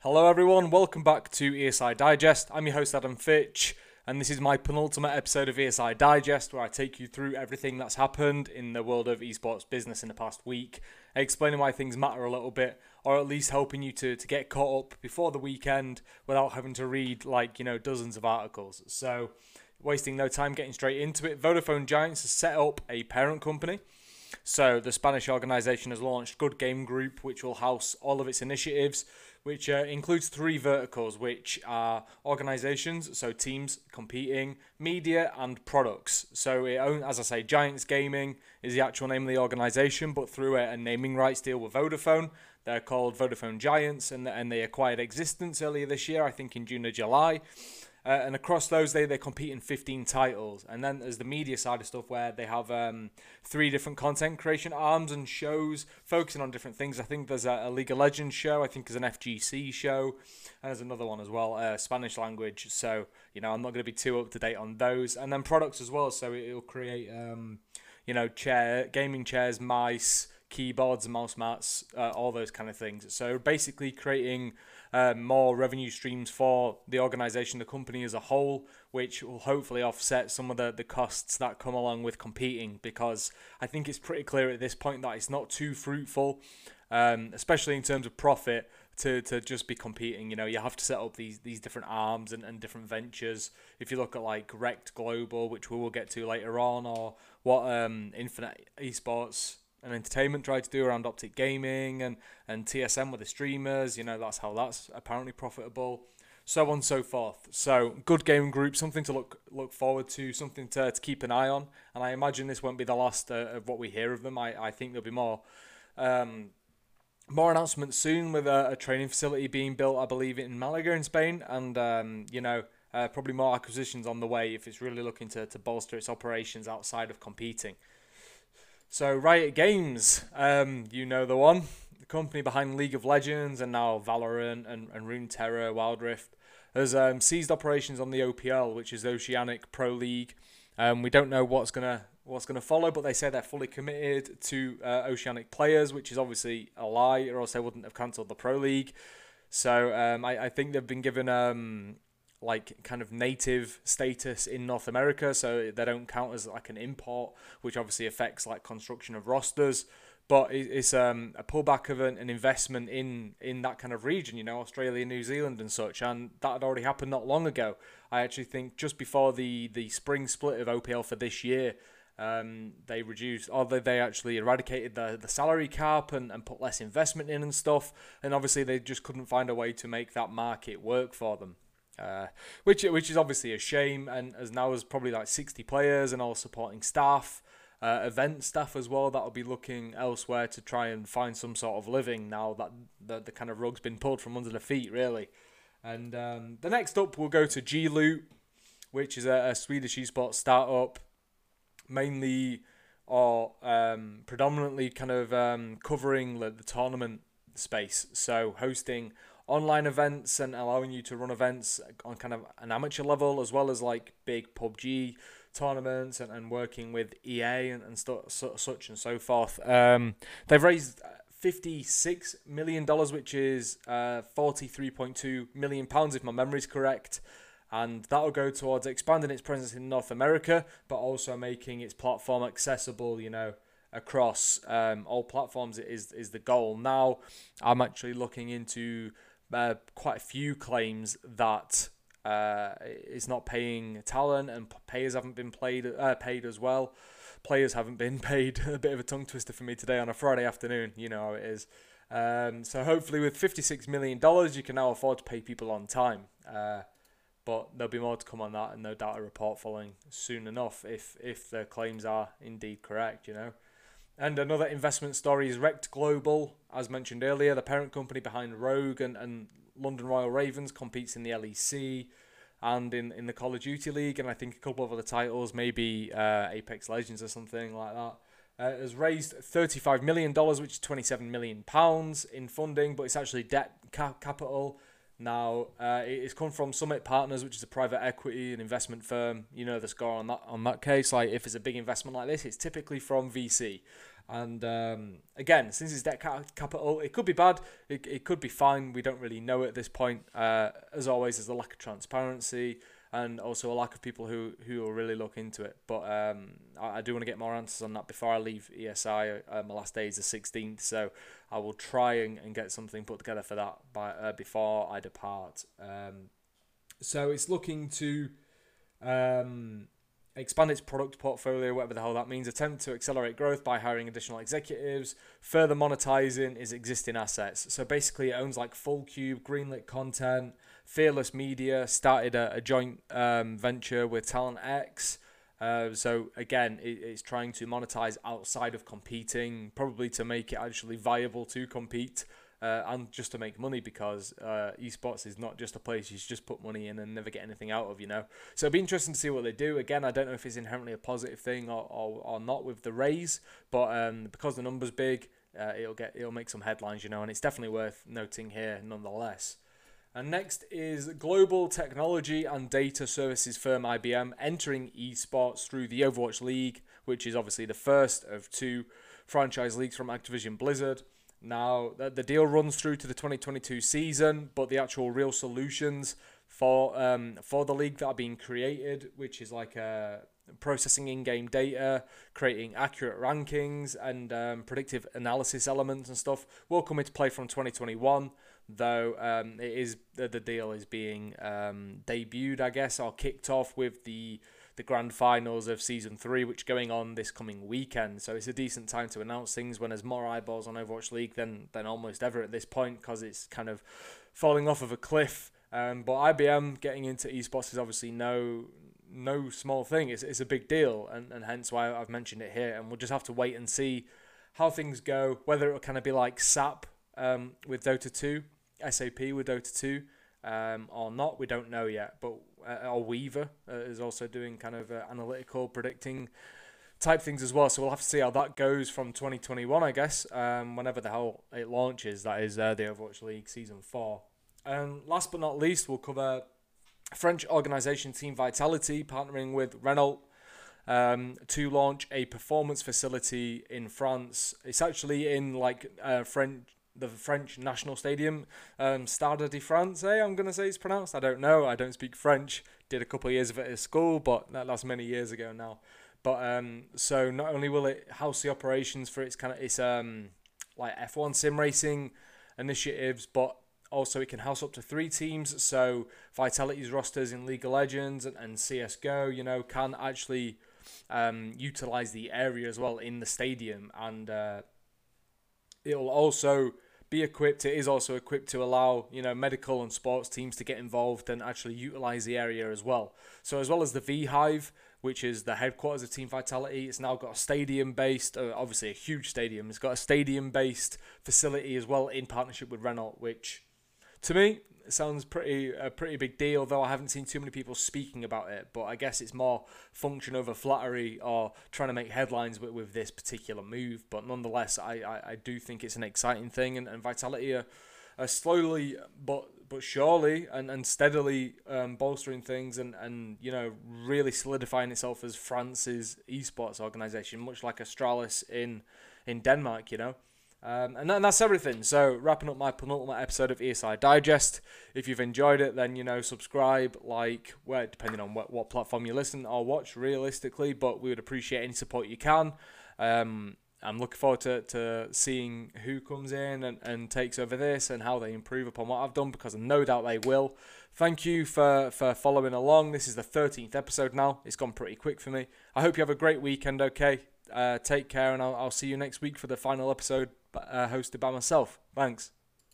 Hello, everyone. Welcome back to ESI Digest. I'm your host, Adam Fitch, and this is my penultimate episode of ESI Digest where I take you through everything that's happened in the world of esports business in the past week, explaining why things matter a little bit, or at least helping you to, to get caught up before the weekend without having to read, like, you know, dozens of articles. So, wasting no time getting straight into it, Vodafone Giants has set up a parent company. So, the Spanish organization has launched Good Game Group, which will house all of its initiatives which uh, includes three verticals, which are organizations, so teams competing, media, and products. So, it own, as I say, Giants Gaming is the actual name of the organization, but through a, a naming rights deal with Vodafone, they're called Vodafone Giants, and, and they acquired x6tence earlier this year, I think in June or July. Uh, and across those, they, they compete in 15 titles. And then there's the media side of stuff where they have um, three different content creation arms and shows focusing on different things. I think there's a, a League of Legends show, I think there's an FGC show, and there's another one as well, uh, Spanish language. So, you know, I'm not going to be too up to date on those. And then products as well. So it'll create, um, you know, chair, gaming chairs, mice, keyboards, mouse mats, uh, all those kind of things. So basically creating um, more revenue streams for the organization, the company as a whole, which will hopefully offset some of the, the costs that come along with competing. Because I think it's pretty clear at this point that it's not too fruitful, um, especially in terms of profit. To, to just be competing, you know, you have to set up these these different arms and, and different ventures. If you look at like Rekt Global, which we will get to later on, or what um, Infinite Esports and entertainment tried to do around Optic Gaming and, and TSM with the streamers. You know, that's how that's apparently profitable. So on and so forth. So good gaming group, something to look look forward to, something to, to keep an eye on. And I imagine this won't be the last uh, of what we hear of them. I, I think there'll be more um, more announcements soon with a, a, training facility being built, I believe, in Malaga in Spain, and um, you know. Uh, probably more acquisitions on the way if it's really looking to, to bolster its operations outside of competing. So Riot Games, um, you know the one, the company behind League of Legends and now Valorant and, and Runeterra, Wild Rift, has um, seized operations on the OPL, which is Oceanic Pro League. Um, we don't know what's gonna what's gonna follow, but they say they're fully committed to uh, Oceanic players, which is obviously a lie, or else they wouldn't have cancelled the Pro League. So um, I, I think they've been given um, like kind of native status in North America, so they don't count as like an import, which obviously affects like construction of rosters. But it's um, a pullback of an, an investment in in that kind of region, you know, Australia, New Zealand, and such, and that had already happened not long ago. I actually think just before the the spring split of OPL for this year, um, they reduced, or they, they actually eradicated the, the salary cap and, and put less investment in and stuff. And obviously, they just couldn't find a way to make that market work for them. Uh, which which is obviously a shame, and as now there's probably like 60 players and all supporting staff, uh, event staff as well that'll be looking elsewhere to try and find some sort of living now that the, the kind of rug's been pulled from under the feet really. And um, the next up we'll go to G-Loot, which is a, a Swedish esports startup, mainly or um, predominantly kind of um, covering the tournament space, so hosting online events and allowing you to run events on kind of an amateur level as well as like big PUBG tournaments and, and working with EA and, and st- such and so forth. Um, they've raised $56 million, which is uh, 43.2 million pounds if my memory is correct. And that'll go towards expanding its presence in North America, but also making its platform accessible, you know, across um, all platforms is is the goal. Now, I'm actually looking into uh, quite a few claims that uh, it's not paying talent and players haven't been played uh, paid as well. Players haven't been paid. a bit of a tongue twister for me today on a Friday afternoon. You know how it is. Um, so hopefully, with fifty-six million dollars, you can now afford to pay people on time. Uh, but there'll be more to come on that, and no doubt a report following soon enough if if the claims are indeed correct. You know. And another investment story is Rekt Global. As mentioned earlier, the parent company behind Rogue and, and London Royal Ravens competes in the LEC and in, in the Call of Duty League, and I think a couple of other titles, maybe uh, Apex Legends or something like that. Uh, has raised $35 million, which is £27 million in funding, but it's actually debt ca- capital now, uh, it's come from Summit Partners, which is a private equity and investment firm. You know the score on that on that case. Like if it's a big investment like this, it's typically from VC. And um, again, since it's debt capital, it could be bad. It, it could be fine. We don't really know at this point. Uh, as always, there's a lack of transparency and also a lack of people who, who will really look into it. But um, I, I do want to get more answers on that before I leave ESI. Uh, my last day is the 16th, so I will try and, and get something put together for that by uh, before I depart. Um, so it's looking to um, expand its product portfolio, whatever the hell that means, attempt to accelerate growth by hiring additional executives, further monetizing its existing assets. So basically, it owns like Full Cube, Greenlit Content, Fearless Media, started a, a joint um, venture with Talent X. Uh, so again, it, it's trying to monetize outside of competing, probably to make it actually viable to compete uh, and just to make money because uh, esports is not just a place you just put money in and never get anything out of, you know. So it'll be interesting to see what they do. Again, I don't know if it's inherently a positive thing or, or, or not with the raise, but um, because the number's big, uh, it'll get it'll make some headlines, you know, and it's definitely worth noting here nonetheless. And next is global technology and data services firm IBM entering esports through the Overwatch League, which is obviously the first of two franchise leagues from Activision Blizzard. Now, the deal runs through to the 2022 season, but the actual real solutions for um, for the league that are being created, which is like uh, processing in-game data, creating accurate rankings, and um, predictive analysis elements and stuff, will come into play from 2021. Though um, it is the, deal is being um, debuted, I guess, or kicked off with the the grand finals of season three, which going on this coming weekend. So it's a decent time to announce things when there's more eyeballs on Overwatch League than than almost ever at this point because it's kind of falling off of a cliff. Um, but IBM getting into esports is obviously no no small thing. It's, it's a big deal, and, and hence why I've mentioned it here. And we'll just have to wait and see how things go. Whether it'll kind of be like SAP um, with Dota 2, SAP with Dota 2, um, or not, we don't know yet. But or Weavr uh, is also doing kind of uh, analytical predicting type things as well. So we'll have to see how that goes from 2021, I guess, um, whenever the hell it launches. That is uh, the Overwatch League season four. And last but not least, we'll cover French organisation Team Vitality partnering with Renault um, to launch a performance facility in France. It's actually in like uh, French the French national stadium, um, Stade de France. Eh, I'm gonna say it's pronounced. I don't know. I don't speak French. Did a couple of years of it at school, but that, that's many years ago now. But um, so not only will it house the operations for its kind of its um like F1 sim racing initiatives, but also it can house up to three teams. So Vitality's rosters in League of Legends and, and CS:GO, you know, can actually um, utilize the area as well in the stadium, and uh, it'll also be equipped. It is also equipped to allow you know medical and sports teams to get involved and actually utilize the area as well. So as well as the V Hive, which is the headquarters of Team Vitality, it's now got a stadium based, uh, obviously a huge stadium. It's got a stadium based facility as well in partnership with Renault, which to me it sounds pretty a pretty big deal, though I haven't seen too many people speaking about it. But I guess it's more function over flattery or trying to make headlines with, with this particular move. But nonetheless, I, I, I do think it's an exciting thing, and, and Vitality are, are slowly but but surely and, and steadily um, bolstering things and, and you know really solidifying itself as France's esports organization, much like Astralis in in Denmark. You know. Um, and, that's everything. So, wrapping up my penultimate episode of ESI Digest. If you've enjoyed it, then, you know, subscribe, like, well, depending on what, what platform you listen or watch realistically, but we would appreciate any support you can. Um, I'm looking forward to, to seeing who comes in and, and takes over this and how they improve upon what I've done because no doubt they will. Thank you for, for following along. This is the 13th episode now. It's gone pretty quick for me. I hope you have a great weekend, okay? Uh, take care, and I'll, I'll see you next week for the final episode uh, hosted by myself. Thanks.